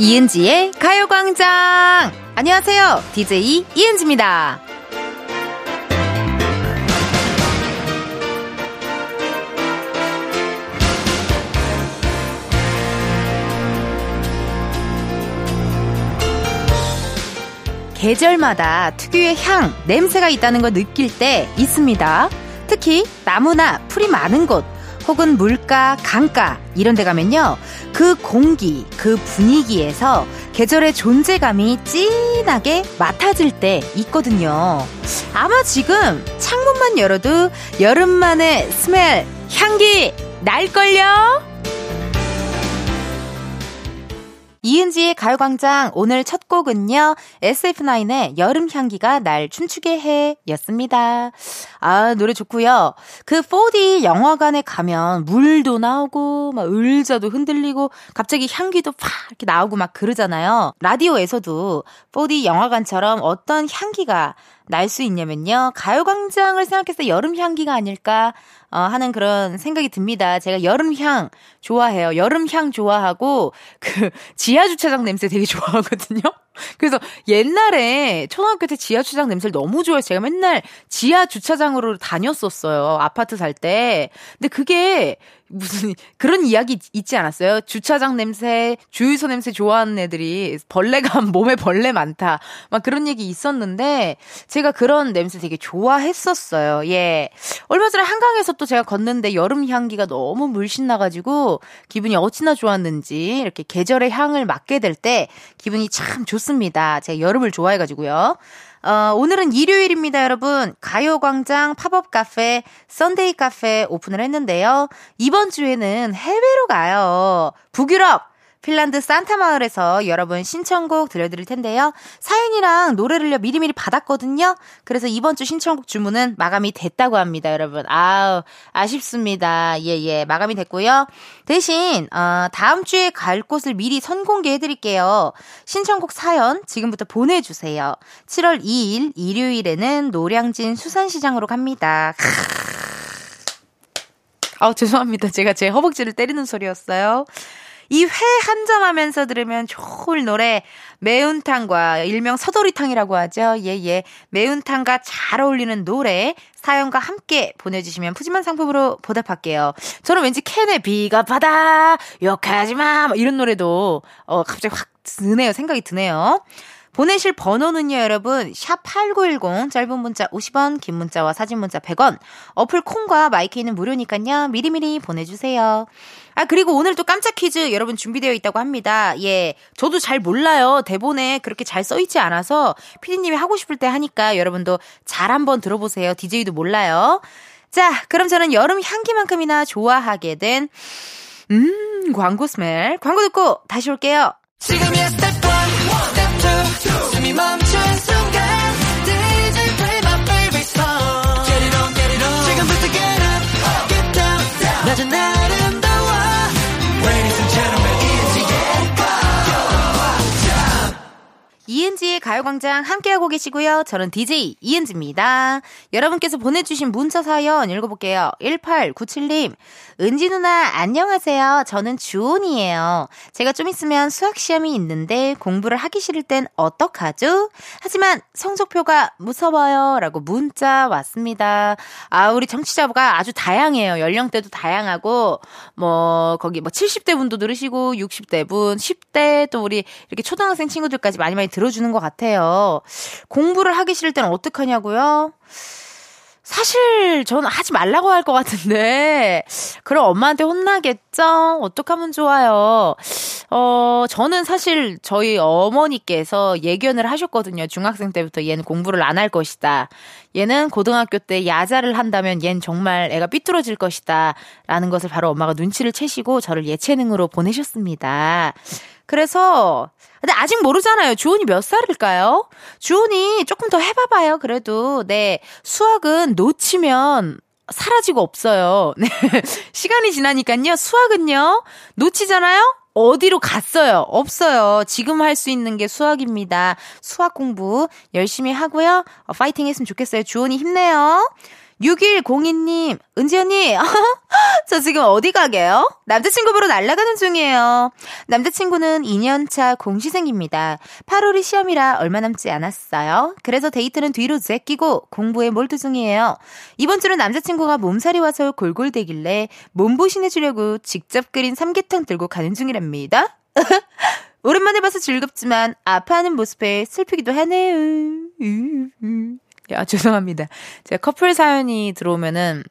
이은지의 가요광장! 안녕하세요. DJ 이은지입니다. 계절마다 특유의 향, 냄새가 있다는 걸 느낄 때 있습니다. 특히 나무나 풀이 많은 곳, 혹은 물가, 강가 이런 데 가면요. 그 공기, 그 분위기에서 계절의 존재감이 진하게 맡아질 때 있거든요. 아마 지금 창문만 열어도 여름만의 스멜, 향기 날걸요? 이은지의 가요광장 오늘 첫 곡은요, SF9의 여름 향기가 날 춤추게 해 였습니다. 아, 노래 좋고요. 그 4D 영화관에 가면 물도 나오고, 막 의자도 흔들리고, 갑자기 향기도 팍 이렇게 나오고 막 그러잖아요. 라디오에서도 4D 영화관처럼 어떤 향기가 날 수 있냐면요. 가요광장을 때 여름 향기가 아닐까 어, 하는 그런 생각이 듭니다. 제가 여름향 좋아해요. 여름향 좋아하고 그 지하 주차장 냄새 되게 좋아하거든요. 그래서 옛날에 초등학교 때 지하 주차장 냄새를 너무 좋아해서 제가 맨날 지하 주차장으로 다녔었어요. 아파트 살 때. 근데 그게 무슨 그런 이야기 있지 않았어요? 주차장 냄새, 주유소 냄새 좋아하는 애들이 벌레가 몸에 벌레 많다. 막 그런 얘기 있었는데 제가 그런 냄새 되게 좋아했었어요. 예. 얼마 전에 한강에서 또 제가 걷는데 여름 향기가 너무 물씬 나가지고 기분이 어찌나 좋았는지 이렇게 계절의 향을 맡게 될 때 기분이 참 좋습니다. 제가 여름을 좋아해가지고요. 어, 오늘은 일요일입니다, 여러분. 가요광장 팝업 카페, 썬데이 카페 오픈을 했는데요. 이번 주에는 해외로 가요. 북유럽! 핀란드 산타 마을에서 여러분 신청곡 들려드릴 텐데요. 사연이랑 노래를 미리미리 받았거든요. 그래서 이번 주 신청곡 주문은 마감이 됐다고 합니다, 여러분. 아우, 아쉽습니다. 예, 예. 마감이 됐고요. 대신, 어, 다음 주에 갈 곳을 미리 선공개해 드릴게요. 신청곡 사연 지금부터 보내주세요. 7월 2일 일요일에는 노량진 수산시장으로 갑니다. 아, 죄송합니다. 제가 제 허벅지를 때리는 소리였어요. 이 회 한점 하면서 들으면 좋을 노래 매운탕과 일명 서도리탕이라고 하죠. 예, 예. 매운탕과 잘 어울리는 노래 사연과 함께 보내주시면 푸짐한 상품으로 보답할게요. 저는 왠지 캔의 비가 바다 욕하지 마 이런 노래도 어 갑자기 확 드네요. 생각이 드네요. 보내실 번호는요, 여러분. 샵 8910, 짧은 문자 50원, 긴 문자와 사진 문자 100원. 어플 콩과 마이크는 무료니까요. 미리미리 보내주세요. 아, 그리고 오늘 또 깜짝 퀴즈 여러분 준비되어 있다고 합니다. 예. 저도 잘 몰라요. 대본에 그렇게 잘 써있지 않아서 피디님이 하고 싶을 때 하니까 여러분도 잘 한번 들어보세요. DJ도 몰라요. 자, 그럼 저는 여름 향기만큼이나 좋아하게 된, 음, 광고 스멜. 광고 듣고 다시 올게요. 지금이야 낮은 아 가요광장 함께하고 계시고요. 저는 DJ 이은지입니다. 여러분께서 보내주신 문자 사연 읽어볼게요. 1897님 은지 누나, 안녕하세요. 저는 주온이에요. 제가 좀 있으면 수학 시험이 있는데 공부를 하기 싫을 땐 어떡하죠? 하지만 성적표가 무서워요. 라고 문자 왔습니다. 아, 우리 정치자가 아주 다양해요. 연령대도 다양하고, 뭐, 거기 뭐 70대 분도 들으시고, 60대 분, 10대 또 우리 이렇게 초등학생 친구들까지 많이 많이 들어주는 것 같아요. 공부를 하기 싫을 땐 어떡하냐고요? 사실 저는 하지 말라고 할 것 같은데 그럼 엄마한테 혼나겠죠? 어떡하면 좋아요. 어, 저는 사실 저희 어머니께서 예견을 하셨거든요. 중학생 때부터 얘는 공부를 안 할 것이다. 얘는 고등학교 때 야자를 한다면 얘는 정말 애가 삐뚤어질 것이다. 라는 것을 바로 엄마가 눈치를 채시고 저를 예체능으로 보내셨습니다. 그래서 근데 아직 모르잖아요. 주원이 몇 살일까요? 주원이 조금 더 해봐봐요. 그래도 네 수학은 놓치면 사라지고 없어요. 네. 시간이 지나니까요. 수학은요. 놓치잖아요? 어디로 갔어요? 없어요. 지금 할 수 있는 게 수학입니다. 수학 공부 열심히 하고요. 어, 파이팅 했으면 좋겠어요. 주원이 힘내요. 6102님, 은지 언니, 저 지금 어디 가게요? 남자친구 보러 날아가는 중이에요. 남자친구는 2년차 공시생입니다. 8월이 시험이라 얼마 남지 않았어요. 그래서 데이트는 뒤로 제끼고 공부에 몰두 중이에요. 이번 주는 남자친구가 몸살이 와서 골골대길래 몸보신해주려고 직접 끓인 삼계탕 들고 가는 중이랍니다. 오랜만에 봐서 즐겁지만 아파하는 모습에 슬프기도 하네요. 야, 죄송합니다. 제가 커플 사연이 들어오면은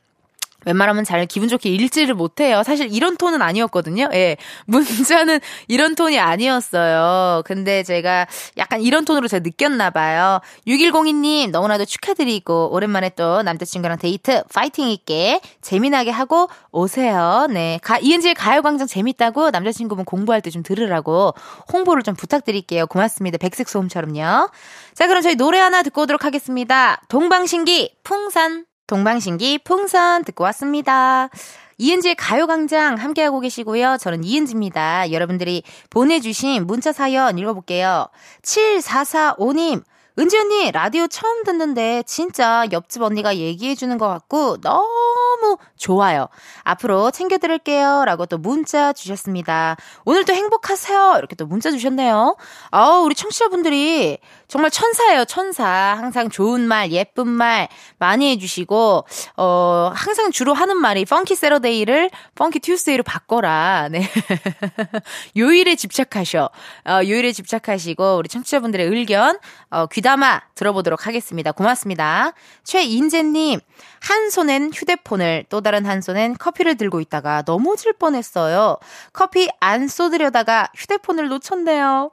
웬만하면 잘 기분 좋게 읽지를 못해요. 사실 이런 톤은 아니었거든요. 예. 문자는 이런 톤이 아니었어요. 근데 제가 약간 이런 톤으로 제가 느꼈나 봐요. 6102님, 너무나도 축하드리고, 오랜만에 또 남자친구랑 데이트 파이팅 있게 재미나게 하고 오세요. 네. 가, 이은지의 가요광장 재밌다고 남자친구분 공부할 때 좀 들으라고 홍보를 좀 부탁드릴게요. 고맙습니다. 백색 소음처럼요. 자, 그럼 저희 노래 하나 듣고 오도록 하겠습니다. 동방신기, 풍산. 동방신기 풍선 듣고 왔습니다. 이은지의 가요광장 함께하고 계시고요. 저는 이은지입니다. 여러분들이 보내주신 문자 사연 읽어볼게요. 7445님, 은지 언니, 라디오 처음 듣는데 진짜 옆집 언니가 얘기해주는 것 같고 너무 좋아요. 앞으로 챙겨드릴게요. 라고 또 문자 주셨습니다. 오늘도 행복하세요. 이렇게 또 문자 주셨네요. 아우, 우리 청취자분들이 정말 천사예요, 천사. 항상 좋은 말, 예쁜 말 많이 해주시고, 어, 항상 주로 하는 말이 펑키 세러데이를 펑키 튜스데이로 바꿔라. 네. 요일에 집착하셔. 어, 요일에 집착하시고, 우리 청취자분들의 의견, 어, 귀담아 들어보도록 하겠습니다. 고맙습니다. 최인재님, 한 손엔 휴대폰을, 또 다른 한 손엔 커피를 들고 있다가 넘어질 뻔했어요. 커피 안 쏟으려다가 휴대폰을 놓쳤네요.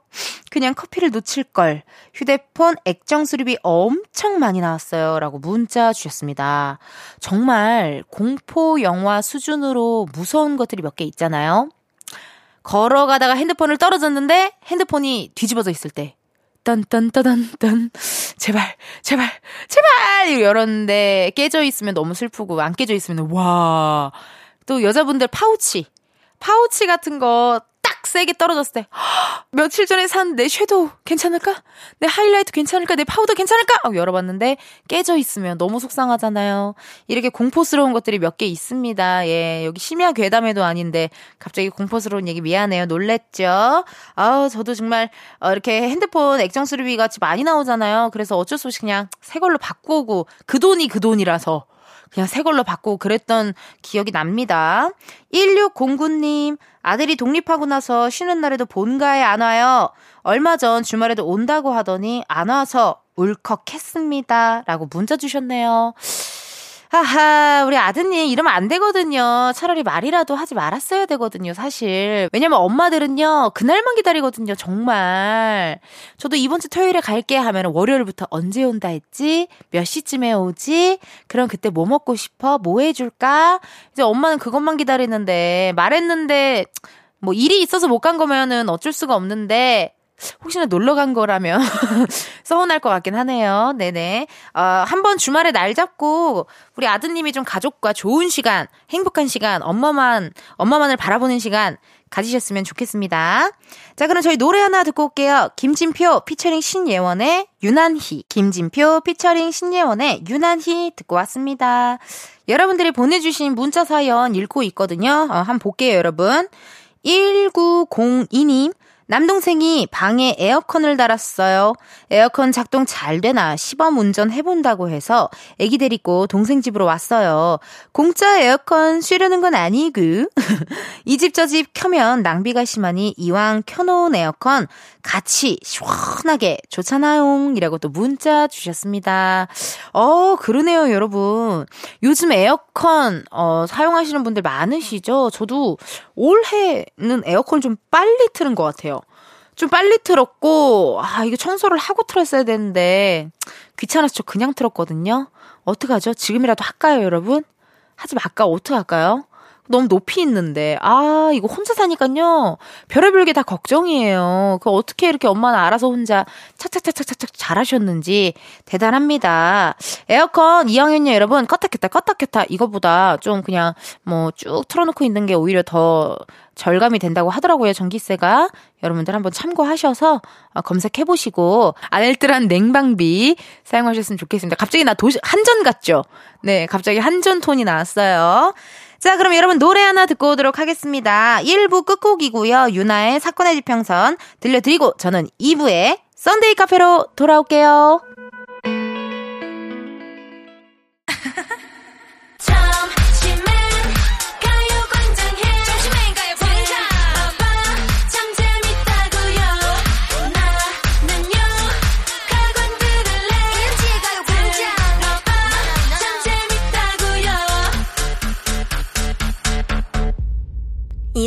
그냥 커피를 놓칠 걸. 휴대폰 액정 수립이 엄청 많이 나왔어요. 라고 문자 주셨습니다. 정말 공포 영화 수준으로 무서운 것들이 몇 개 있잖아요. 걸어가다가 핸드폰을 떨어졌는데 핸드폰이 뒤집어져 있을 때. 딴딴따단딴. 제발 제발 제발! 이러는데 깨져 있으면 너무 슬프고 안 깨져 있으면 와. 또 여자분들 파우치. 파우치 같은 거 딱 세게 떨어졌을 때 며칠 전에 산 내 섀도우 괜찮을까? 내 하이라이트 괜찮을까? 내 파우더 괜찮을까? 하고 열어봤는데 깨져 있으면 너무 속상하잖아요. 이렇게 공포스러운 것들이 몇 개 있습니다. 예, 여기 심야 괴담에도 아닌데 갑자기 공포스러운 얘기 미안해요. 놀랬죠? 아우 저도 정말 어, 이렇게 핸드폰 액정 수리비 같이 많이 나오잖아요. 그래서 어쩔 수 없이 그냥 새 걸로 바꾸고 그 돈이 그 돈이라서 그냥 새 걸로 바꾸고 그랬던 기억이 납니다. 1609님, 아들이 독립하고 나서 쉬는 날에도 본가에 안 와요. 얼마 전 주말에도 온다고 하더니 안 와서 울컥했습니다. 라고 문자 주셨네요. 하하, 우리 아드님 이러면 안 되거든요. 차라리 말이라도 하지 말았어야 되거든요, 사실. 왜냐면 엄마들은요, 그날만 기다리거든요, 정말. 저도 이번 주 토요일에 갈게 하면 월요일부터 언제 온다 했지? 몇 시쯤에 오지? 그럼 그때 뭐 먹고 싶어? 뭐 해줄까? 이제 엄마는 그것만 기다리는데, 말했는데, 뭐 일이 있어서 못 간 거면은 어쩔 수가 없는데, 혹시나 놀러 간 거라면 서운할 것 같긴 하네요. 네네. 어, 한번 주말에 날 잡고 우리 아드님이 좀 가족과 좋은 시간, 행복한 시간, 엄마만, 엄마만을 바라보는 시간 가지셨으면 좋겠습니다. 자, 그럼 저희 노래 하나 듣고 올게요. 김진표 피처링 신예원의 유난히. 김진표 피처링 신예원의 유난히 듣고 왔습니다. 여러분들이 보내주신 문자 사연 읽고 있거든요. 어, 한번 볼게요, 여러분. 1902님. 남동생이 방에 에어컨을 달았어요. 에어컨 작동 잘 되나 시범 운전 해본다고 해서 애기 데리고 동생 집으로 왔어요. 공짜 에어컨 쉬려는 건 아니고 이집저집 켜면 낭비가 심하니 이왕 켜놓은 에어컨 같이 시원하게 좋잖아요. 이라고 또 문자 주셨습니다. 어, 그러네요, 여러분. 요즘 에어컨, 어, 사용하시는 분들 많으시죠? 저도 올해는 에어컨 좀 빨리 트는 것 같아요. 좀 빨리 틀었고, 아, 이게 청소를 하고 틀었어야 되는데, 귀찮아서 저 그냥 틀었거든요? 어떡하죠? 지금이라도 할까요, 여러분? 하지 말까? 어떡할까요? 너무 높이 있는데. 아, 이거 혼자 사니까요. 별의별 게 다 걱정이에요. 그 어떻게 이렇게 엄마는 알아서 혼자 착착착착착착 잘하셨는지 대단합니다. 에어컨 2학년녀 여러분 껐다 켰다 껐다 켰다 이거보다 좀 그냥 뭐 쭉 틀어놓고 있는 게 오히려 더 절감이 된다고 하더라고요, 전기세가. 여러분들 한번 참고하셔서 어, 검색해 보시고, 알뜰한 냉방비 사용하셨으면 좋겠습니다. 갑자기 나 도시, 한전 같죠? 네, 갑자기 한전 톤이 나왔어요. 자, 그럼 여러분 노래 하나 듣고 오도록 하겠습니다. 1부 끝곡이고요. 윤하의 사건의 지평선 들려드리고, 저는 2부에 썬데이 카페로 돌아올게요.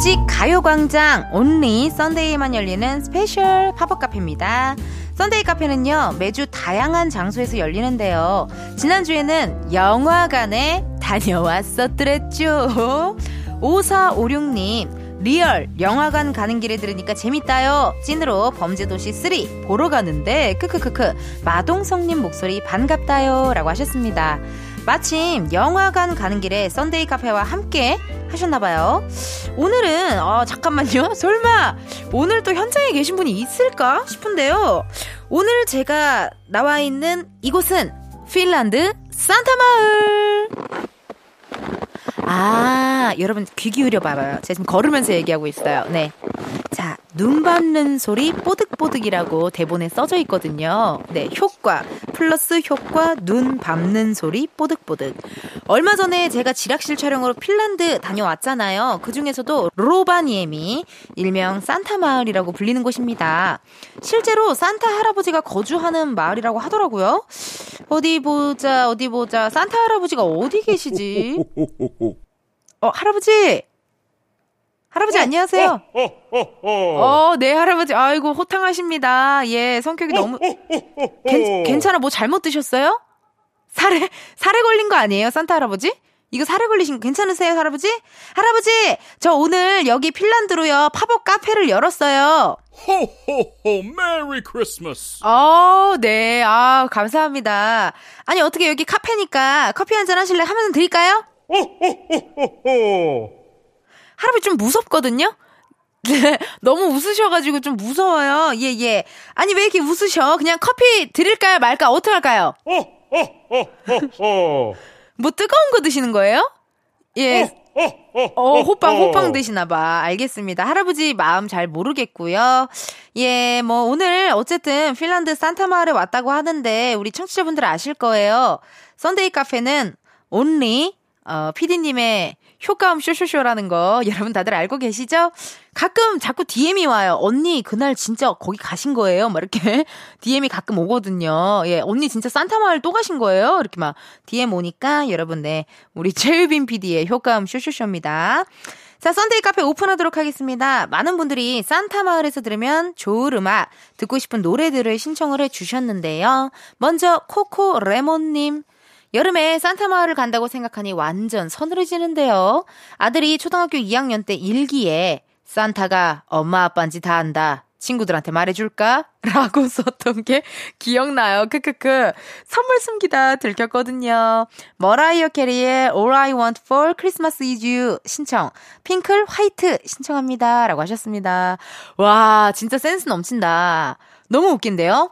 오직 가요광장 only Sunday만 열리는 special 팝업 카페입니다. 썬데이 카페는요, 매주 다양한 장소에서 열리는데요. 지난주에는 영화관에 다녀왔었더랬죠. 5456님, real 영화관 가는 길에 들으니까 재밌다요. 찐으로 범죄도시 3 보러 가는데 크크크크 마동석님 목소리 반갑다요 라고 하셨습니다. 마침 영화관 가는 길에 썬데이 카페와 함께 하셨나봐요. 오늘은, 어, 잠깐만요. 설마, 오늘 또 현장에 계신 분이 있을까 싶은데요. 오늘 제가 나와 있는 이곳은 핀란드 산타마을. 아, 여러분 귀 기울여 봐봐요. 제가 지금 걸으면서 얘기하고 있어요. 네. 자, 눈 밟는 소리 뽀득뽀득이라고 대본에 써져 있거든요. 네, 효과. 플러스 효과, 눈 밟는 소리 뽀득뽀득. 얼마 전에 제가 지락실 촬영으로 핀란드 다녀왔잖아요. 그 중에서도 로바니엠이 일명 산타 마을이라고 불리는 곳입니다. 실제로 산타 할아버지가 거주하는 마을이라고 하더라고요. 어디 보자, 어디 보자. 산타 할아버지가 어디 계시지? 어, 할아버지! 할아버지 어, 안녕하세요. 어, 어, 어, 네 할아버지. 아이고 호탕하십니다. 예, 성격이 너무 괜, 괜찮아. 뭐 잘못 드셨어요? 사레 사레 걸린 거 아니에요, 산타 할아버지? 이거 사레 걸리신 거 괜찮으세요, 할아버지? 할아버지, 저 오늘 여기 핀란드로요 팝업 카페를 열었어요. 호호호, Merry Christmas. 어, 네, 아 감사합니다. 아니 어떻게 여기 카페니까 커피 한 잔 하실래? 한번 드릴까요? 호호호호호. 할아버지 좀 무섭거든요? 네, 너무 웃으셔가지고 좀 무서워요. 예, 예. 아니, 왜 이렇게 웃으셔? 그냥 커피 드릴까요, 말까? 어떡할까요? 어, 어, 어, 어, 어. 뭐 뜨거운 거 드시는 거예요? 예. 어, 어, 어 호빵, 호빵 드시나봐. 알겠습니다. 할아버지 마음 잘 모르겠고요. 예, 뭐, 오늘 어쨌든 핀란드 산타마을에 왔다고 하는데, 우리 청취자분들 아실 거예요. 썬데이 카페는 only, 어, 피디님의 효과음 쇼쇼쇼라는 거 여러분 다들 알고 계시죠? 가끔 자꾸 DM이 와요. 언니 그날 진짜 거기 가신 거예요? 막 이렇게 DM이 가끔 오거든요. 예, 언니 진짜 산타마을 또 가신 거예요? 이렇게 막 DM 오니까 여러분 네 우리 최유빈 PD의 효과음 쇼쇼쇼입니다. 자, 썬데이 카페 오픈하도록 하겠습니다. 많은 분들이 산타 마을에서 들으면 좋을 음악, 듣고 싶은 노래들을 신청을 해 주셨는데요. 먼저 코코 레몬님, 여름에 산타마을을 간다고 생각하니 완전 서늘해지는데요. 아들이 초등학교 2학년 때 일기에 산타가 엄마 아빠인지 다 안다. 친구들한테 말해줄까? 라고 썼던 게 기억나요. 크크크. 선물 숨기다 들켰거든요. 머라이어 캐리의 All I Want for Christmas is You 신청. 핑클 화이트 신청합니다. 라고 하셨습니다. 와, 진짜 센스 넘친다. 너무 웃긴데요?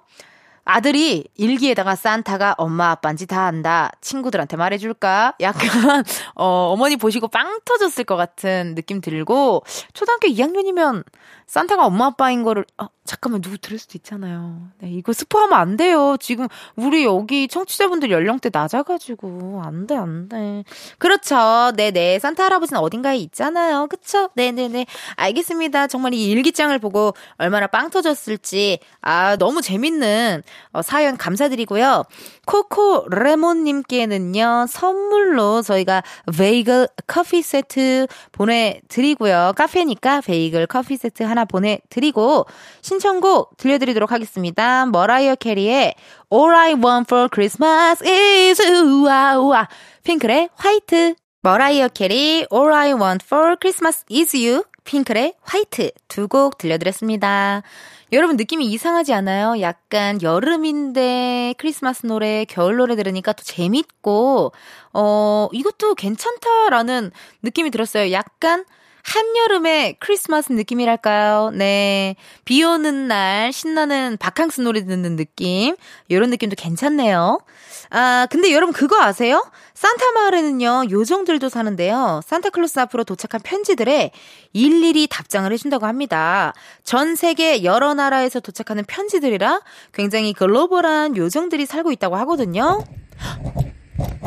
아들이 일기에다가 산타가 엄마 아빠인지 다 안다. 친구들한테 말해줄까? 약간, 어, 어머니 보시고 빵 터졌을 것 같은 느낌 들고, 초등학교 2학년이면 산타가 엄마 아빠인 거를, 어, 잠깐만, 누구 들을 수도 있잖아요. 네, 이거 스포하면 안 돼요. 지금, 우리 여기 청취자분들 연령대 낮아가지고, 안 돼, 안 돼. 그렇죠. 네네. 네. 산타 할아버지는 어딘가에 있잖아요. 그쵸? 네네네. 네, 네. 알겠습니다. 정말 이 일기장을 보고 얼마나 빵 터졌을지, 아, 너무 재밌는, 어, 사연 감사드리고요. 코코 레몬님께는요, 선물로 저희가 베이글 커피 세트 보내드리고요. 카페니까 베이글 커피 세트 하나 보내드리고, 신청곡 들려드리도록 하겠습니다. 머라이어 캐리의 All I Want for Christmas is 우아우아 핑클의 화이트 머라이어 캐리 All I Want for Christmas is You 핑클의 화이트 두 곡 들려드렸습니다. 여러분 느낌이 이상하지 않아요? 약간 여름인데 크리스마스 노래, 겨울 노래 들으니까 또 재밌고, 어, 이것도 괜찮다라는 느낌이 들었어요. 약간 한여름의 크리스마스 느낌이랄까요? 네. 비 오는 날 신나는 바캉스 노래 듣는 느낌. 이런 느낌도 괜찮네요. 아, 근데 여러분 그거 아세요? 산타 마을에는요, 요정들도 사는데요. 산타클로스 앞으로 도착한 편지들에 일일이 답장을 해준다고 합니다. 전 세계 여러 나라에서 도착하는 편지들이라 굉장히 글로벌한 요정들이 살고 있다고 하거든요.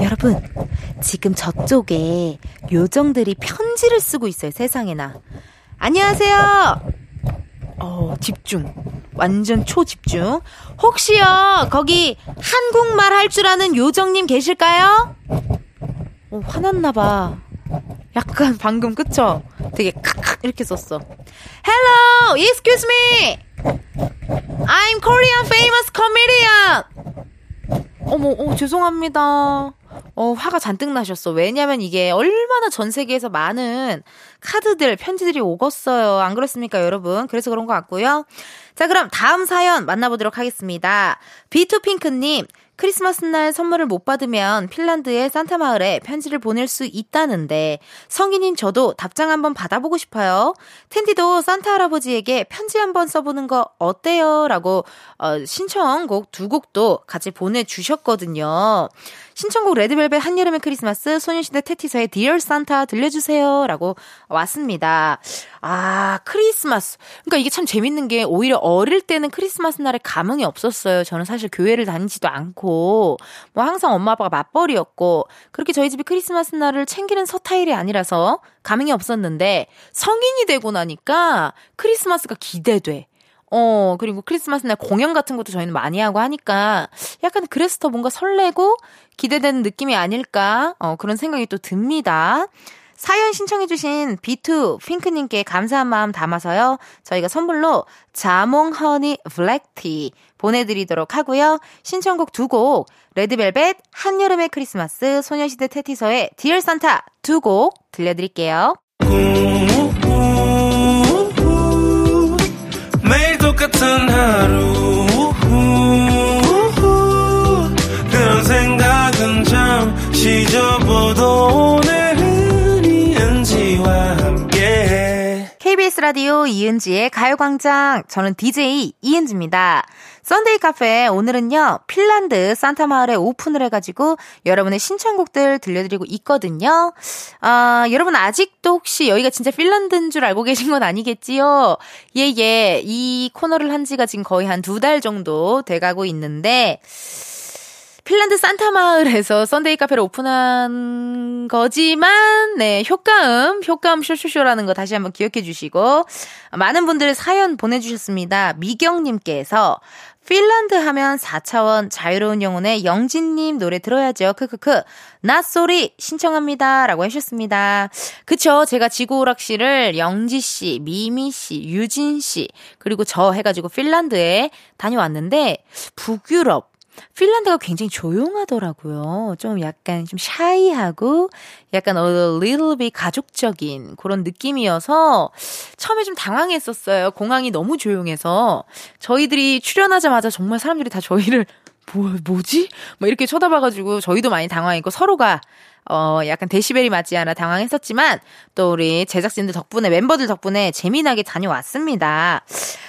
여러분, 지금 저쪽에 요정들이 편지를 쓰고 있어요, 세상에나. 안녕하세요! 어, 집중. 완전 초집중. 혹시요, 거기 한국말 할 줄 아는 요정님 계실까요? 어, 화났나봐. 약간 방금, 그쵸? 되게 칵칵 이렇게 썼어. Hello! Excuse me! I'm Korean famous comedian! 어머, 어, 죄송합니다. 어, 화가 잔뜩 나셨어. 왜냐면 이게 얼마나 전 세계에서 많은 카드들, 편지들이 오갔어요. 안 그렇습니까, 여러분? 그래서 그런 것 같고요. 자, 그럼 다음 사연 만나보도록 하겠습니다. 비투핑크님, 크리스마스 날 선물을 못 받으면 핀란드의 산타 마을에 편지를 보낼 수 있다는데 성인인 저도 답장 한번 받아보고 싶어요. 텐디도 산타 할아버지에게 편지 한번 써보는 거 어때요? 라고 어, 신청곡 두 곡도 같이 보내주셨거든요. 신청곡 레드벨벳 한여름의 크리스마스 소녀시대 테티서의 Dear Santa 들려주세요. 라고 왔습니다. 아, 크리스마스. 그러니까 이게 참 재밌는 게 오히려 어릴 때는 크리스마스 날에 감흥이 없었어요. 저는 사실 교회를 다니지도 않고, 뭐 항상 엄마 아빠가 맞벌이였고, 그렇게 저희 집이 크리스마스 날을 챙기는 서타일이 아니라서 감흥이 없었는데, 성인이 되고 나니까 크리스마스가 기대돼. 어, 그리고 크리스마스 날 공연 같은 것도 저희는 많이 하고 하니까 약간 그래서 더 뭔가 설레고 기대되는 느낌이 아닐까, 어, 그런 생각이 또 듭니다. 사연 신청해주신 비투 핑크님께 감사한 마음 담아서요. 저희가 선물로 자몽 honey black tea 보내드리도록 하고요. 신청곡 두 곡, 레드벨벳, 한여름의 크리스마스, 소녀시대 태티서의 Dear Santa 두 곡 들려드릴게요. 같은 하루 그런 생각은 잠시 접어도 KBS 라디오 이은지의 가요광장. 저는 DJ 이은지입니다. 썬데이 카페 오늘은요, 핀란드 산타 마을에 오픈을 해가지고 여러분의 신청곡들 들려드리고 있거든요. 아, 여러분 아직도 혹시 여기가 진짜 핀란드인 줄 알고 계신 건 아니겠지요? 예, 예. 이 코너를 한 지가 지금 거의 한 두 달 정도 돼가고 있는데, 핀란드 산타 마을에서 썬데이 카페를 오픈한 거지만, 네, 효과음, 효과음 쇼쇼쇼라는 거 다시 한번 기억해 주시고, 많은 분들 사연 보내주셨습니다. 미경님께서, 핀란드 하면 4차원 자유로운 영혼의 영지님 노래 들어야죠. 크크크. Not Sorry 신청합니다. 라고 하셨습니다. 그쵸. 제가 지구오락실을 영지씨, 미미씨, 유진씨, 그리고 저 해가지고 핀란드에 다녀왔는데, 북유럽, 핀란드가 굉장히 조용하더라고요. 좀 약간 좀 샤이하고 약간 a little bit 가족적인 그런 느낌이어서 처음에 좀 당황했었어요. 공항이 너무 조용해서 저희들이 출연하자마자 정말 사람들이 다 저희를 뭐, 뭐지? 뭐 이렇게 쳐다봐가지고 저희도 많이 당황했고 서로가 어, 약간 데시벨이 맞지 않아 당황했었지만 또 우리 제작진들 덕분에 멤버들 덕분에 재미나게 다녀왔습니다.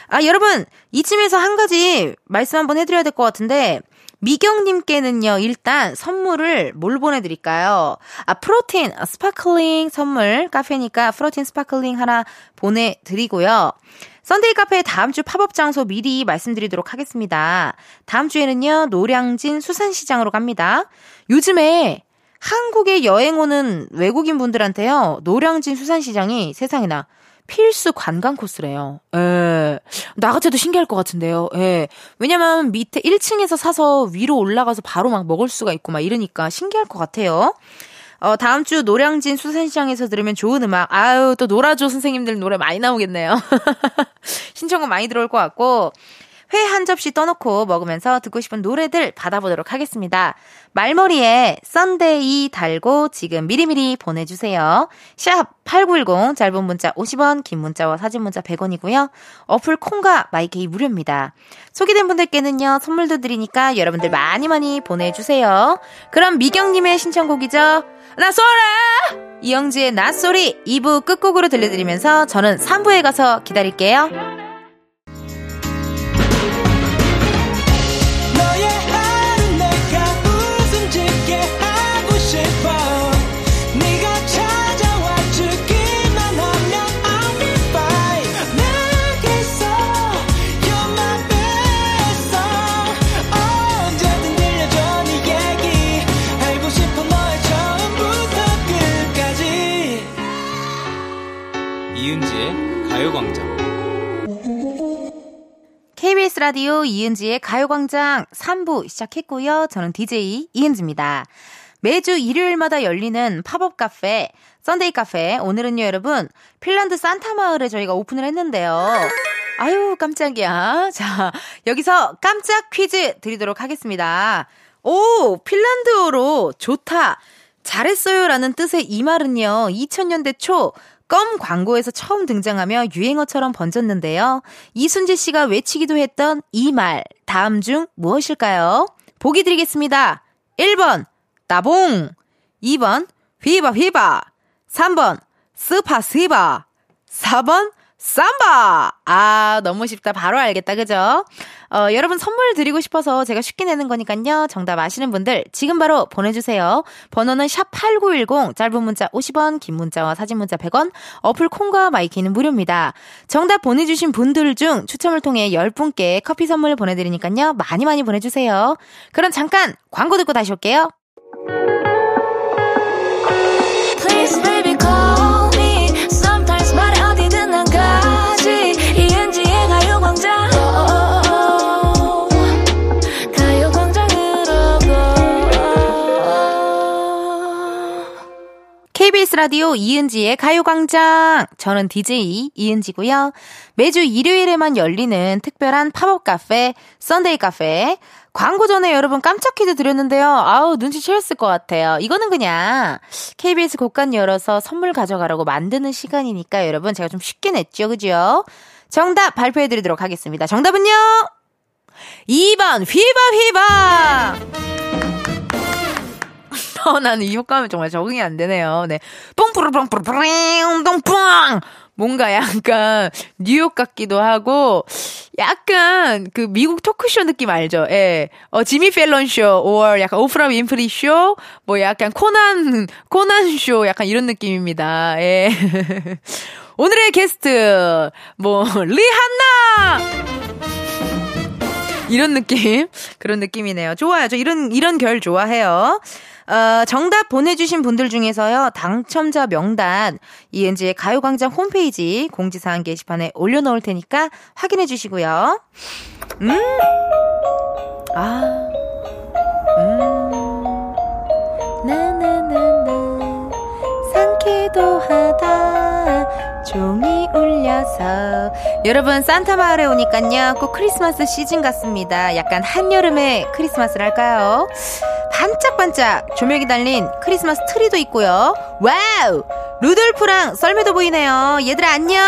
아, 여러분, 이쯤에서 한 가지 말씀 한번 해드려야 될 것 같은데, 미경님께는요, 일단 선물을 뭘 보내드릴까요? 아, 프로틴, sparkling 선물, 카페니까 프로틴 sparkling 하나 보내드리고요. 썬데이 카페 다음 주 팝업 장소 미리 말씀드리도록 하겠습니다. 다음 주에는요, 노량진 수산시장으로 갑니다. 요즘에 한국에 여행 오는 외국인 분들한테요, 노량진 수산시장이 세상에나 필수 관광 코스래요. 예. 나 같아도 신기할 것 같은데요. 예. 왜냐면 밑에 1층에서 사서 위로 올라가서 바로 막 먹을 수가 있고 막 이러니까 신기할 것 같아요. 어, 다음 주 노량진 수산시장에서 들으면 좋은 음악. 아유, 또 노라조 선생님들 노래 많이 나오겠네요. 신청은 많이 들어올 것 같고. 회 한 접시 떠놓고 먹으면서 듣고 싶은 노래들 받아보도록 하겠습니다. 말머리에 썬데이 달고 지금 미리미리 보내주세요. 샵 8910 짧은 문자 50원 긴 문자와 사진 문자 100원이고요. 어플 콩과 마이케이 무료입니다. 소개된 분들께는요 선물도 드리니까 여러분들 많이 많이 보내주세요. 그럼 미경님의 신청곡이죠. 나쏘라! 이영지의 나소리 2부 끝곡으로 들려드리면서 저는 3부에 가서 기다릴게요. KBS 라디오 이은지의 가요광장 3부 시작했고요. 저는 DJ 이은지입니다. 매주 일요일마다 열리는 팝업 카페, 썬데이 카페. 오늘은요, 여러분, 핀란드 산타 마을에 저희가 오픈을 했는데요. 아유, 깜짝이야. 자, 여기서 깜짝 퀴즈 드리도록 하겠습니다. 오, 핀란드어로 좋다, 잘했어요 라는 뜻의 이 말은요, 2000년대 초 껌 광고에서 처음 등장하며 유행어처럼 번졌는데요. 이순재 씨가 외치기도 했던 이 말, 다음 중 무엇일까요? 보기 드리겠습니다. 1번, 따봉. 2번, 휘바 휘바. 3번, 스파 스바. 4번, 삼바! 아, 너무 쉽다. 바로 알겠다. 그죠? 어, 여러분 선물 드리고 싶어서 제가 쉽게 내는 거니까요. 정답 아시는 분들 지금 바로 보내주세요. 번호는 샵8910, 짧은 문자 50원, 긴 문자와 사진 문자 100원, 어플 콩과 마이키는 무료입니다. 정답 보내주신 분들 중 추첨을 통해 10분께 커피 선물 보내드리니까요. 많이 많이 보내주세요. 그럼 잠깐 광고 듣고 다시 올게요. Please baby 라디오 이은지의 가요광장. 저는 DJ 이은지고요. 매주 일요일에만 열리는 특별한 팝업 카페, 썬데이 카페. 광고 전에 여러분 깜짝 퀴즈 드렸는데요. 아우, 눈치채셨을 것 같아요. 이거는 그냥 KBS 곡간 열어서 선물 가져가라고 만드는 시간이니까 여러분 제가 좀 쉽게 냈죠. 그죠? 정답 발표해 드리도록 하겠습니다. 정답은요? 2번, hyvä, hyvä! 어, 나는 이 효과음이 정말 적응이 안 되네요. 네. 뽕뿌르뽕뿌르뿌링, 똥뽕! 뭔가 약간 뉴욕 같기도 하고, 약간 그 미국 토크쇼 느낌 알죠? 예. 어, 지미 펠런 쇼, or 약간 오프라 윈프리 쇼, 뭐 약간 코난, 코난 쇼, 약간 이런 느낌입니다. 예. 오늘의 게스트, 뭐, 리한나! 이런 느낌? 그런 느낌이네요. 좋아요. 저 이런, 이런 결 좋아해요. 어, 정답 보내주신 분들 중에서요, 당첨자 명단, 이은지의 가요광장 홈페이지 공지사항 게시판에 올려놓을 테니까 확인해 주시고요. 음, 아, 음, 나나나나, 상쾌도 하다, 종이 울려서. 여러분, 산타 마을에 오니깐요, 꼭 크리스마스 시즌 같습니다. 약간 한여름의 크리스마스를 할까요? 반짝반짝 조명이 달린 크리스마스 트리도 있고요. 와우! 루돌프랑 썰매도 보이네요. 얘들아, 안녕!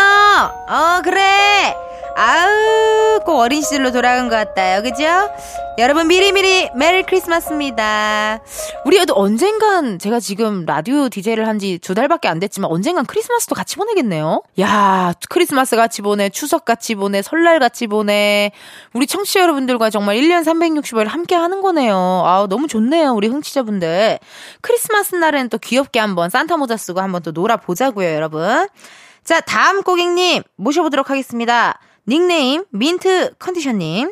어, 그래! 아우, 꼭 어린 시절로 돌아간 것 같아요. 그죠? 여러분 미리미리 Merry Christmas입니다. 우리도 언젠간 제가 지금 라디오 DJ를 한 지 두 달밖에 안 됐지만 언젠간 크리스마스도 같이 보내겠네요. 야, 크리스마스 같이 보내, 추석 같이 보내, 설날 같이 보내. 우리 청취자 여러분들과 정말 1년 365일 함께 하는 거네요. 아, 너무 좋네요. 우리 흥취자분들. 크리스마스 날에는 또 귀엽게 한번 산타 모자 쓰고 한번 또 놀아 보자고요, 여러분. 자, 다음 고객님 모셔보도록 하겠습니다. 닉네임 민트 컨디션님.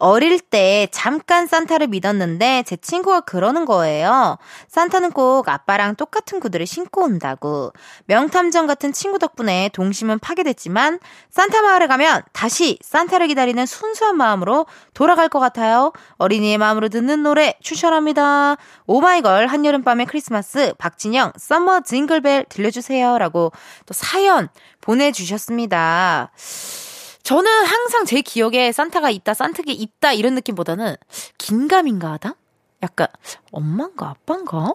어릴 때 잠깐 산타를 믿었는데 제 친구가 그러는 거예요. 산타는 꼭 아빠랑 똑같은 구두를 신고 온다고. 명탐정 같은 친구 덕분에 동심은 파괴됐지만 산타 마을에 가면 다시 산타를 기다리는 순수한 마음으로 돌아갈 것 같아요. 어린이의 마음으로 듣는 노래 추천합니다. 오마이걸 한여름밤의 크리스마스 박진영 Summer Jingle Bell 들려주세요. 라고 또 사연 보내주셨습니다. 저는 항상 제 기억에 산타가 있다, 산타가 있다 이런 느낌보다는 긴가민가 하다? 약간 엄마인가 아빠인가?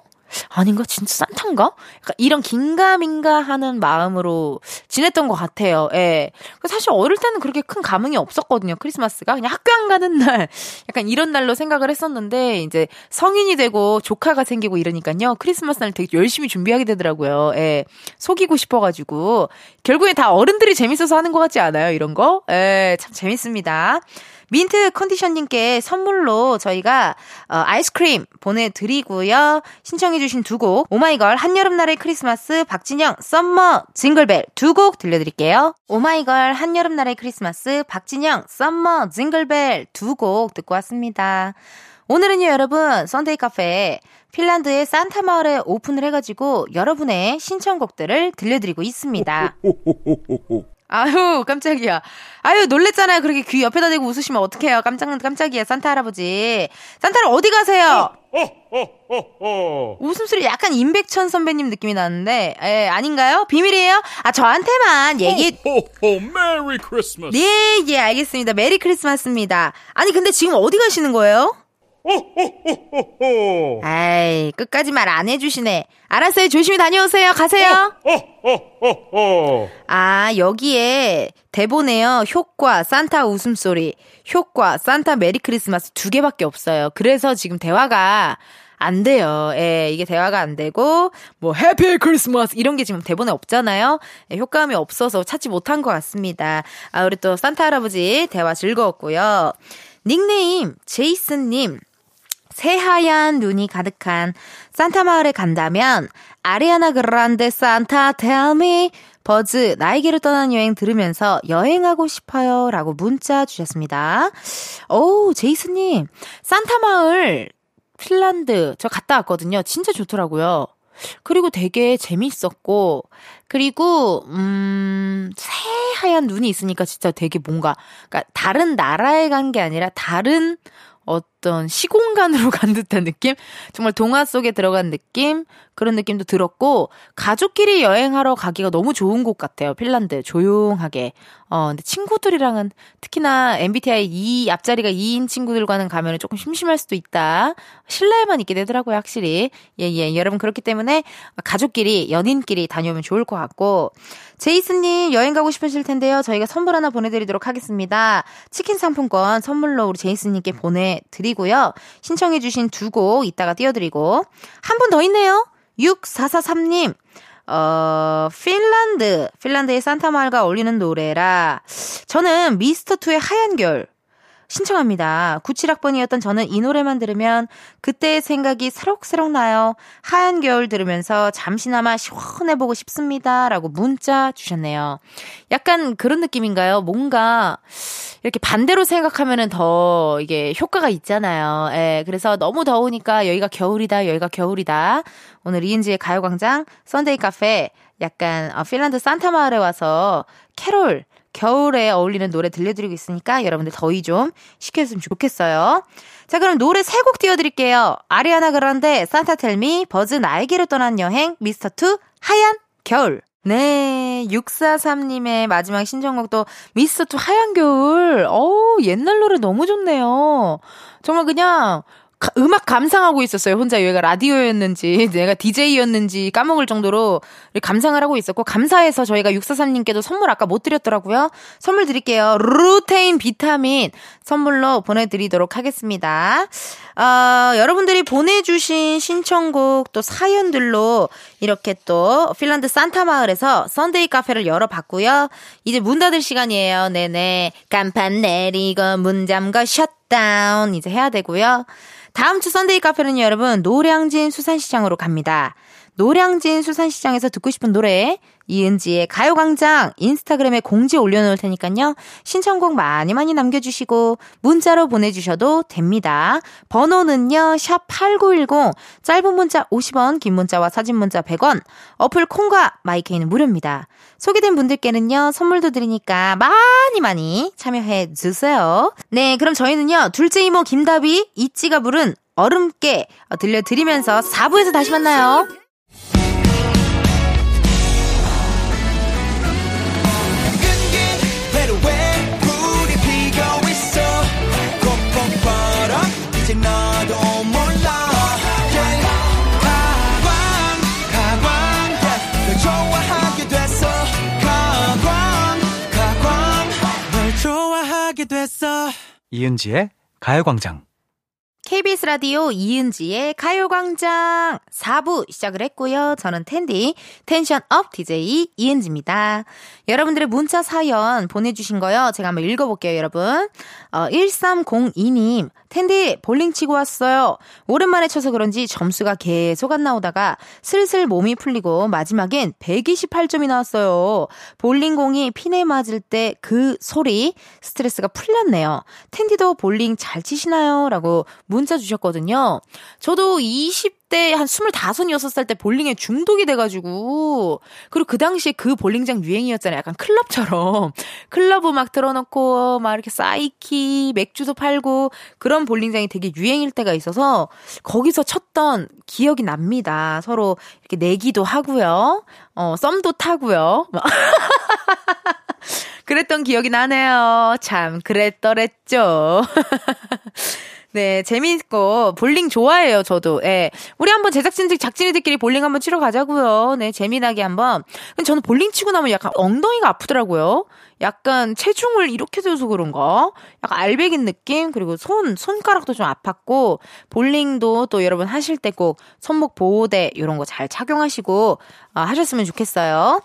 아닌가? 진짜 산타인가? 약간 이런 긴가민가 하는 마음으로 지냈던 것 같아요. 예. 사실 어릴 때는 그렇게 큰 감흥이 없었거든요. 크리스마스가. 그냥 학교 안 가는 날. 약간 이런 날로 생각을 했었는데, 이제 성인이 되고 조카가 생기고 이러니까요. 크리스마스 날 되게 열심히 준비하게 되더라고요. 예. 속이고 싶어가지고. 결국엔 다 어른들이 재밌어서 하는 것 같지 않아요? 이런 거? 예. 참 재밌습니다. 민트 컨디션님께 선물로 저희가 어, 아이스크림 보내드리고요. 신청해주신 두 곡 오마이걸 한여름날의 크리스마스 박진영 Summer Jingle Bell 두 곡 들려드릴게요. 오마이걸 한여름날의 크리스마스 박진영 Summer Jingle Bell 두 곡 듣고 왔습니다. 오늘은요 여러분 썬데이 카페 핀란드의 산타 마을에 오픈을 해가지고 여러분의 신청곡들을 들려드리고 있습니다. 아유, 깜짝이야. 아유, 놀랬잖아요. 그렇게 귀 옆에다 대고 웃으시면 어떡해요. 깜짝, 깜짝이야. 산타 할아버지. 산타를 어디 가세요? 웃음소리 약간 임백천 선배님 느낌이 나는데, 에, 아닌가요? 비밀이에요? 아, 저한테만 얘기, ho, Merry Christmas. 네, 예, 알겠습니다. Merry Christmas입니다. 아니, 근데 지금 어디 가시는 거예요? 아이, 끝까지 말 안 해주시네. 알았어요. 조심히 다녀오세요. 가세요. 아, 여기에 대본에요. 효과, 산타 웃음소리, 효과, 산타 메리 크리스마스 두 개밖에 없어요. 그래서 지금 대화가 안 돼요. 예, 이게 대화가 안 되고, 뭐, 해피 크리스마스 이런 게 지금 대본에 없잖아요. 예, 효과음이 없어서 찾지 못한 것 같습니다. 아, 우리 또 산타 할아버지 대화 즐거웠고요. 닉네임, 제이슨님. 새하얀 눈이 가득한 산타 마을에 간다면 아리아나 그란데 산타 텔미 버즈 나에게로 떠난 여행 들으면서 여행하고 싶어요 라고 문자 주셨습니다. 오 제이스님 산타 마을 핀란드 저 갔다 왔거든요. 진짜 좋더라고요. 그리고 되게 재밌었고 그리고 음 새하얀 눈이 있으니까 진짜 되게 뭔가 그러니까 다른 나라에 간 게 아니라 다른 어떤 시공간으로 간 듯한 느낌? 정말 동화 속에 들어간 느낌? 그런 느낌도 들었고, 가족끼리 여행하러 가기가 너무 좋은 곳 같아요. 핀란드. 조용하게. 어, 근데 친구들이랑은, 특히나 MBTI 2, 앞자리가 2인 친구들과는 가면은 조금 심심할 수도 있다. 실내에만 있게 되더라고요, 확실히. 예, 예. 여러분, 그렇기 때문에 가족끼리, 연인끼리 다녀오면 좋을 것 같고, 제이슨님 여행 가고 싶으실 텐데요. 저희가 선물 하나 보내드리도록 하겠습니다. 치킨 상품권 선물로 우리 제이슨님께 보내드리고요. 신청해주신 두 곡 이따가 띄워드리고, 한 분 더 있네요. 6443님. 어, 핀란드, 핀란드의 산타마을과 어울리는 노래라. 저는 미스터2의 하얀 겨울 신청합니다. 97학번이었던 저는 이 노래만 들으면 그때의 생각이 새록새록 나요. 하얀 겨울 들으면서 잠시나마 시원해보고 싶습니다. 라고 문자 주셨네요. 약간 그런 느낌인가요? 뭔가 이렇게 반대로 생각하면은 더 이게 효과가 있잖아요. 예, 그래서 너무 더우니까 여기가 겨울이다, 여기가 겨울이다. 오늘 이은지의 가요광장 썬데이 카페 약간 어, 핀란드 산타 마을에 와서 캐롤 겨울에 어울리는 노래 들려드리고 있으니까 여러분들 더위 좀 식혔으면 좋겠어요. 자, 그럼 노래 세 곡 띄워드릴게요. 아리아나 그란데, Santa Tell Me, 버즈 나에게로 떠난 여행, 미스터 투, 하얀 겨울. 네, 643님의 마지막 신청곡도 미스터 투 하얀 겨울. 어우, 옛날 노래 너무 좋네요. 정말 그냥 가- 음악 감상하고 있었어요. 혼자 여기가 라디오였는지, 내가 DJ였는지 까먹을 정도로 감상을 하고 있었고, 감사해서 저희가 643님께도 선물 아까 못 드렸더라고요. 선물 드릴게요. 루테인 비타민 선물로 보내드리도록 하겠습니다. 어, 여러분들이 보내주신 신청곡 또 사연들로 이렇게 또 핀란드 산타 마을에서 Sunday 카페를 열어봤고요. 이제 문 닫을 시간이에요. 네네. 간판 내리고 문 잠가 셧다운 이제 해야 되고요. 다음 주 Sunday 카페는 여러분 노량진 수산시장으로 갑니다. 노량진 수산시장에서 듣고 싶은 노래 이은지의 가요광장 인스타그램에 공지 올려놓을 테니까요. 신청곡 많이 많이 남겨주시고 문자로 보내주셔도 됩니다. 번호는요. 샵 8910 짧은 문자 50원 긴 문자와 사진 문자 100원 어플 콩과 마이케이는 무료입니다. 소개된 분들께는요. 선물도 드리니까 많이 많이 참여해 주세요. 네 그럼 저희는요. 둘째 이모 김다비 이찌가 부른 얼음깨 어, 들려드리면서 4부에서 다시 만나요. 됐어 이은지의 가요광장. KBS 라디오 이은지의 가요광장 4부 시작을 했고요. 저는 텐디, 텐션업 DJ 이은지입니다. 여러분들의 문자 사연 보내주신 거요. 제가 한번 읽어볼게요, 여러분. 어, 1302님, 텐디 볼링 치고 왔어요. 오랜만에 쳐서 그런지 점수가 계속 안 나오다가 슬슬 몸이 풀리고 마지막엔 128점이 나왔어요. 볼링공이 핀에 맞을 때 그 소리, 스트레스가 풀렸네요. 텐디도 볼링 잘 치시나요? 라고 문자 주셨거든요. 저도 20 대한 25, 6살 때 볼링에 중독이 돼가지고, 그리고 그 당시에 그 볼링장 유행이었잖아요. 약간 클럽처럼. 클럽 음악 틀어놓고, 막 이렇게 사이키, 맥주도 팔고, 그런 볼링장이 되게 유행일 때가 있어서, 거기서 쳤던 기억이 납니다. 서로 이렇게 내기도 하고요. 어, 썸도 타고요. 그랬던 기억이 나네요. 참, 그랬더랬죠. 네, 재미있고, 볼링 좋아해요, 저도. 예. 우리 한번 제작진들, 작진이들끼리 볼링 한번 치러 가자고요. 네, 재미나게 한번. 근데 저는 볼링 치고 나면 약간 엉덩이가 아프더라고요. 약간 체중을 이렇게 들어서 그런가? 약간 알배긴 느낌? 그리고 손, 손가락도 좀 아팠고, 볼링도 또 여러분 하실 때 꼭 손목 보호대, 이런 거 잘 착용하시고, 아, 하셨으면 좋겠어요.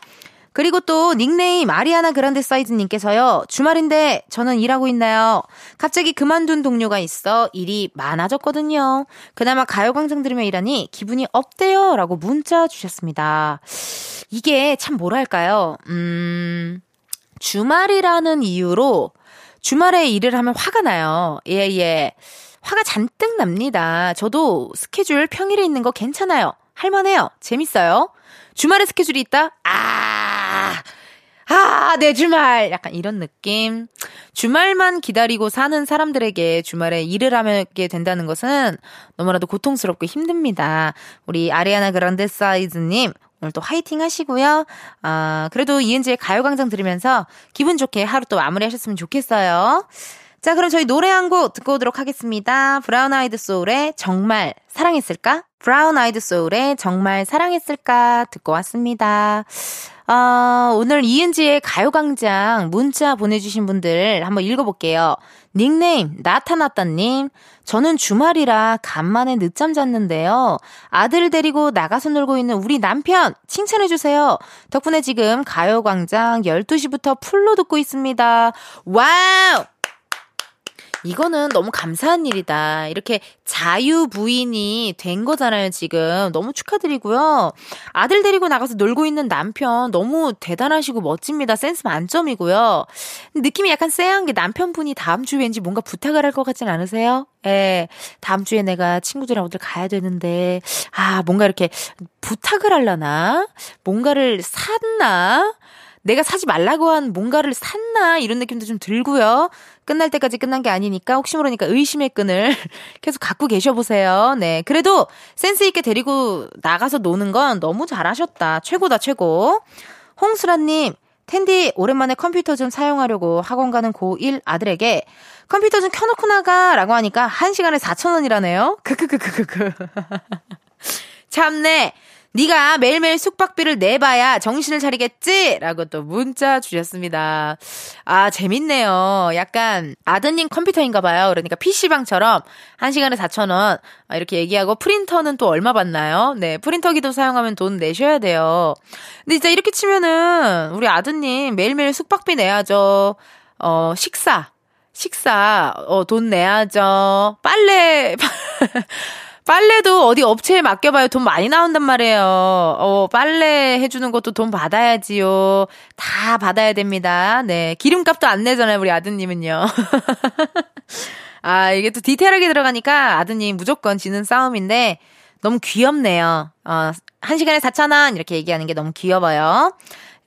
그리고 또 닉네임 아리아나 그란데 사이즈님께서요. 주말인데 저는 일하고 있나요? 갑자기 그만둔 동료가 있어 일이 많아졌거든요. 그나마 가요광장 들으며 일하니 기분이 업대요. 라고 문자 주셨습니다. 이게 참 뭐랄까요. 음, 주말이라는 이유로 주말에 일을 하면 화가 나요. 예, 예. 화가 잔뜩 납니다. 저도 스케줄 평일에 있는 거 괜찮아요. 할만해요. 재밌어요. 주말에 스케줄이 있다? 아, 아, 내 주말. 약간 이런 느낌. 주말만 기다리고 사는 사람들에게 주말에 일을 하게 된다는 것은 너무나도 고통스럽고 힘듭니다. 우리 아리아나 그란데 사이즈님, 오늘 또 화이팅 하시고요. 아, 그래도 이은지의 가요광장 들으면서 기분 좋게 하루 또 마무리 하셨으면 좋겠어요. 자, 그럼 저희 노래 한 곡 듣고 오도록 하겠습니다. 브라운 아이드 소울의 정말 사랑했을까? 브라운 아이드 소울의 정말 사랑했을까? 듣고 왔습니다. 아, 오늘 이은지의 가요광장 문자 보내주신 분들 한번 읽어볼게요. 닉네임, 나타났다님. 저는 주말이라 간만에 늦잠 잤는데요. 아들 데리고 나가서 놀고 있는 우리 남편 칭찬해주세요. 덕분에 지금 가요광장 12시부터 full로 듣고 있습니다. 와우! 이거는 너무 감사한 일이다. 이렇게 자유 부인이 된 거잖아요, 지금. 너무 축하드리고요. 아들 데리고 나가서 놀고 있는 남편 너무 대단하시고 멋집니다. 센스 만점이고요. 느낌이 약간 쎄한 게 남편분이 다음 주에 왠지 뭔가 부탁을 할 것 같진 않으세요? 예. 다음 주에 내가 친구들이랑 어딜 가야 되는데, 아, 뭔가 이렇게 부탁을 하려나? 뭔가를 샀나? 내가 사지 말라고 한 뭔가를 샀나 이런 느낌도 좀 들고요. 끝날 때까지 끝난 게 아니니까 혹시 모르니까 의심의 끈을 계속 갖고 계셔 보세요. 네. 그래도 센스 있게 데리고 나가서 노는 건 너무 잘하셨다. 최고다, 최고. 홍수라 님, 텐디, 오랜만에 컴퓨터 좀 사용하려고 학원 가는 고1 아들에게 컴퓨터 좀 켜놓고 나가! 라고 하니까 1시간에 4,000원이라네요? 크크크크크크. 참네! 네가 매일매일 숙박비를 내봐야 정신을 차리겠지? 라고 또 문자 주셨습니다. 아, 재밌네요. 약간 아드님 컴퓨터인가 봐요. 그러니까 PC방처럼 1시간에 4,000원 아, 이렇게 얘기하고 프린터는 또 얼마 받나요? 네, 프린터기도 사용하면 돈 내셔야 돼요. 근데 진짜 이렇게 치면은 우리 아드님 매일매일 숙박비 내야죠. 어, 식사. 식사, 어, 돈 내야죠. 빨래, 빨래도 어디 업체에 맡겨봐요. 돈 많이 나온단 말이에요. 어, 빨래 해주는 것도 돈 받아야지요. 다 받아야 됩니다. 네. 기름값도 안 내잖아요, 우리 아드님은요. 아, 이게 또 디테일하게 들어가니까 아드님 무조건 지는 싸움인데 너무 귀엽네요. 어, 한 시간에 4,000원 이렇게 얘기하는 게 너무 귀여워요.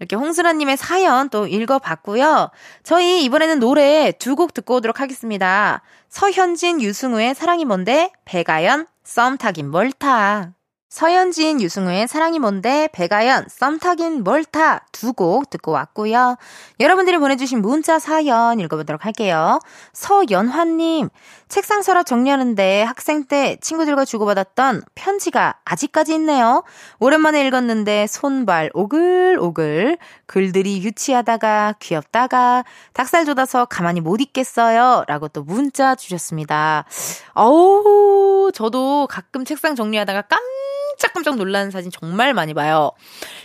이렇게 홍수라님의 사연 또 읽어봤고요. 저희 이번에는 노래 두 곡 듣고 오도록 하겠습니다. 서현진, 유승우의 사랑이 뭔데? 배가연, 썸 타긴 뭘 타. 서현진, 유승우의 사랑이 뭔데, 배가연, 썸 타긴 뭘 타. 두 곡 듣고 왔고요. 여러분들이 보내주신 문자 사연 읽어보도록 할게요. 서연화님, 책상 서랍 정리하는데 학생 때 친구들과 주고받았던 편지가 아직까지 있네요. 오랜만에 읽었는데 손발 오글오글, 글들이 유치하다가 귀엽다가 닭살 돋아서 가만히 못 있겠어요. 라고 또 문자 주셨습니다. 어우, 저도 가끔 책상 정리하다가 깜 깜짝깜짝 놀라는 사진 정말 많이 봐요.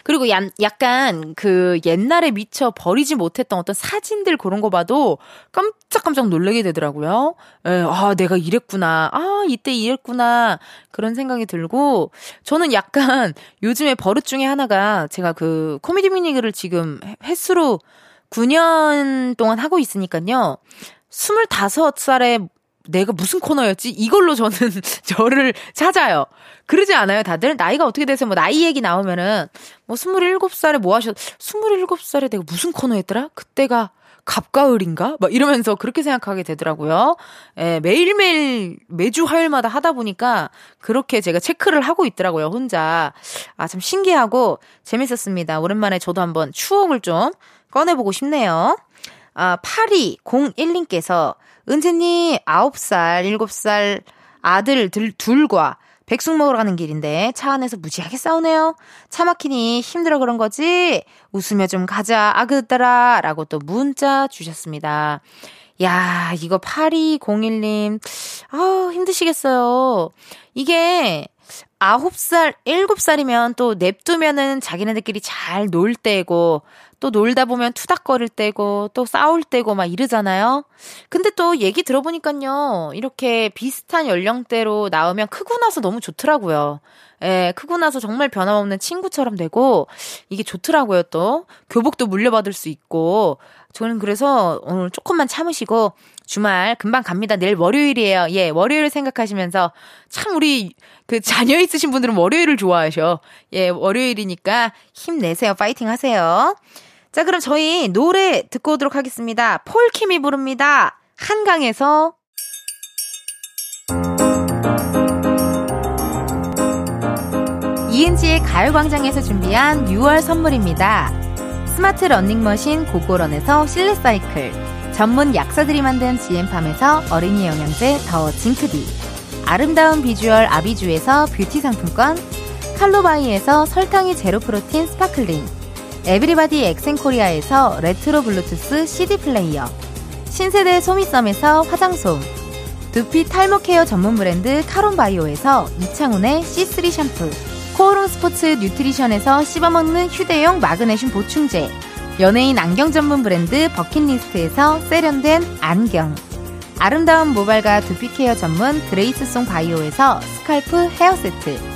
그리고 야, 약간 그 옛날에 미처 버리지 못했던 어떤 사진들 그런 거 봐도 깜짝깜짝 놀라게 되더라고요. 예, 아, 내가 이랬구나. 아, 이때 이랬구나. 그런 생각이 들고 저는 약간 요즘에 버릇 중에 하나가 제가 그 코미디 미니그를 지금 횟수로 9년 동안 하고 있으니까요. 25살에 내가 무슨 코너였지? 이걸로 저는 저를 찾아요. 그러지 않아요, 다들? 나이가 어떻게 돼서 뭐 나이 얘기 나오면은 뭐 27살에 뭐 하셨, 27살에 내가 무슨 코너 했더라? 그때가 갑가을인가? 막 이러면서 그렇게 생각하게 되더라고요. 예, 매일매일 매주 화요일마다 하다 보니까 그렇게 제가 체크를 하고 있더라고요, 혼자. 아, 참 신기하고 재밌었습니다. 오랜만에 저도 한번 추억을 좀 꺼내보고 싶네요. 아, 8201님께서 은채님 9살, 7살 아들 둘과 백숙 먹으러 가는 길인데 차 안에서 무지하게 싸우네요. 차 막히니 힘들어 그런 거지? 웃으며 좀 가자, 아그더라. 라고 또 문자 주셨습니다. 야, 이거 8201님. 아우, 힘드시겠어요. 이게 9살, 7살이면 또 냅두면은 자기네들끼리 잘 놀 때고, 또 놀다 보면 투닥거릴 때고, 또 싸울 때고 막 이러잖아요. 근데 또 얘기 들어보니까요, 이렇게 비슷한 연령대로 나오면 크고 나서 너무 좋더라고요. 예, 크고 나서 정말 변함없는 친구처럼 되고, 이게 좋더라고요, 또. 교복도 물려받을 수 있고. 저는 그래서 오늘 조금만 참으시고, 주말 금방 갑니다. 내일 월요일이에요. 예, 월요일 생각하시면서 참 우리 그 자녀 있으신 분들은 월요일을 좋아하셔. 예, 월요일이니까 힘내세요. 파이팅 하세요. 자, 그럼 저희 노래 듣고 오도록 하겠습니다. 폴킴이 부릅니다. 한강에서 이은지의 가요광장에서 준비한 6월 선물입니다. 스마트 러닝머신 고고런에서 실내 사이클 전문 약사들이 만든 지엠팜에서 어린이 영양제 더 징크비 아름다운 비주얼 아비주에서 뷰티 상품권 칼로바이에서 설탕이 제로 프로틴 스파클링 에브리바디 엑센코리아에서 레트로 블루투스 CD 플레이어 신세대 소미썸에서 화장솜 두피 탈모 케어 전문 브랜드 카론바이오에서 이창훈의 C3 샴푸 코오롱 스포츠 뉴트리션에서 씹어먹는 휴대용 마그네슘 보충제 연예인 안경 전문 브랜드 버킷리스트에서 세련된 안경. 아름다운 모발과 두피 케어 전문 그레이스송 바이오에서 scalp 헤어 세트.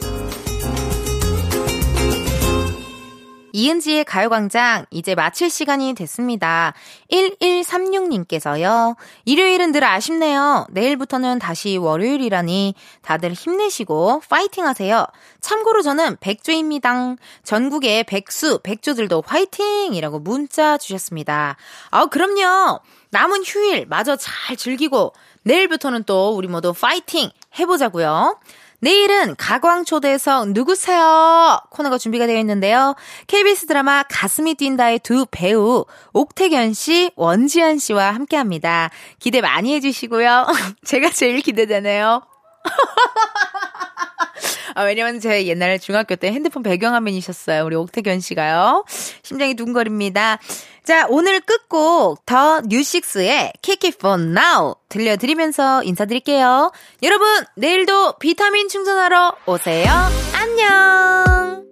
이은지의 가요광장 이제 마칠 시간이 됐습니다. 1136님께서요. 일요일은 늘 아쉽네요. 내일부터는 다시 월요일이라니 다들 힘내시고 파이팅 하세요. 참고로 저는 백조입니다. 전국의 백수, 백조들도 화이팅! 이라고 문자 주셨습니다. 아, 그럼요. 남은 휴일 마저 잘 즐기고 내일부터는 또 우리 모두 파이팅 해보자고요. 내일은 가광초대석 누구세요? 코너가 준비가 되어 있는데요. KBS 드라마 가슴이 뛴다의 두 배우 옥태견 씨, 원지현 씨와 함께 합니다. 기대 많이 해주시고요. 제가 제일 기대되네요. 아, 왜냐면 제가 옛날에 중학교 때 핸드폰 배경화면이셨어요. 우리 옥태견 씨가요. 심장이 두근거립니다. 자, 오늘 끝곡 더 뉴식스의 It For Now 들려드리면서 인사드릴게요. 여러분, 내일도 비타민 충전하러 오세요. 안녕!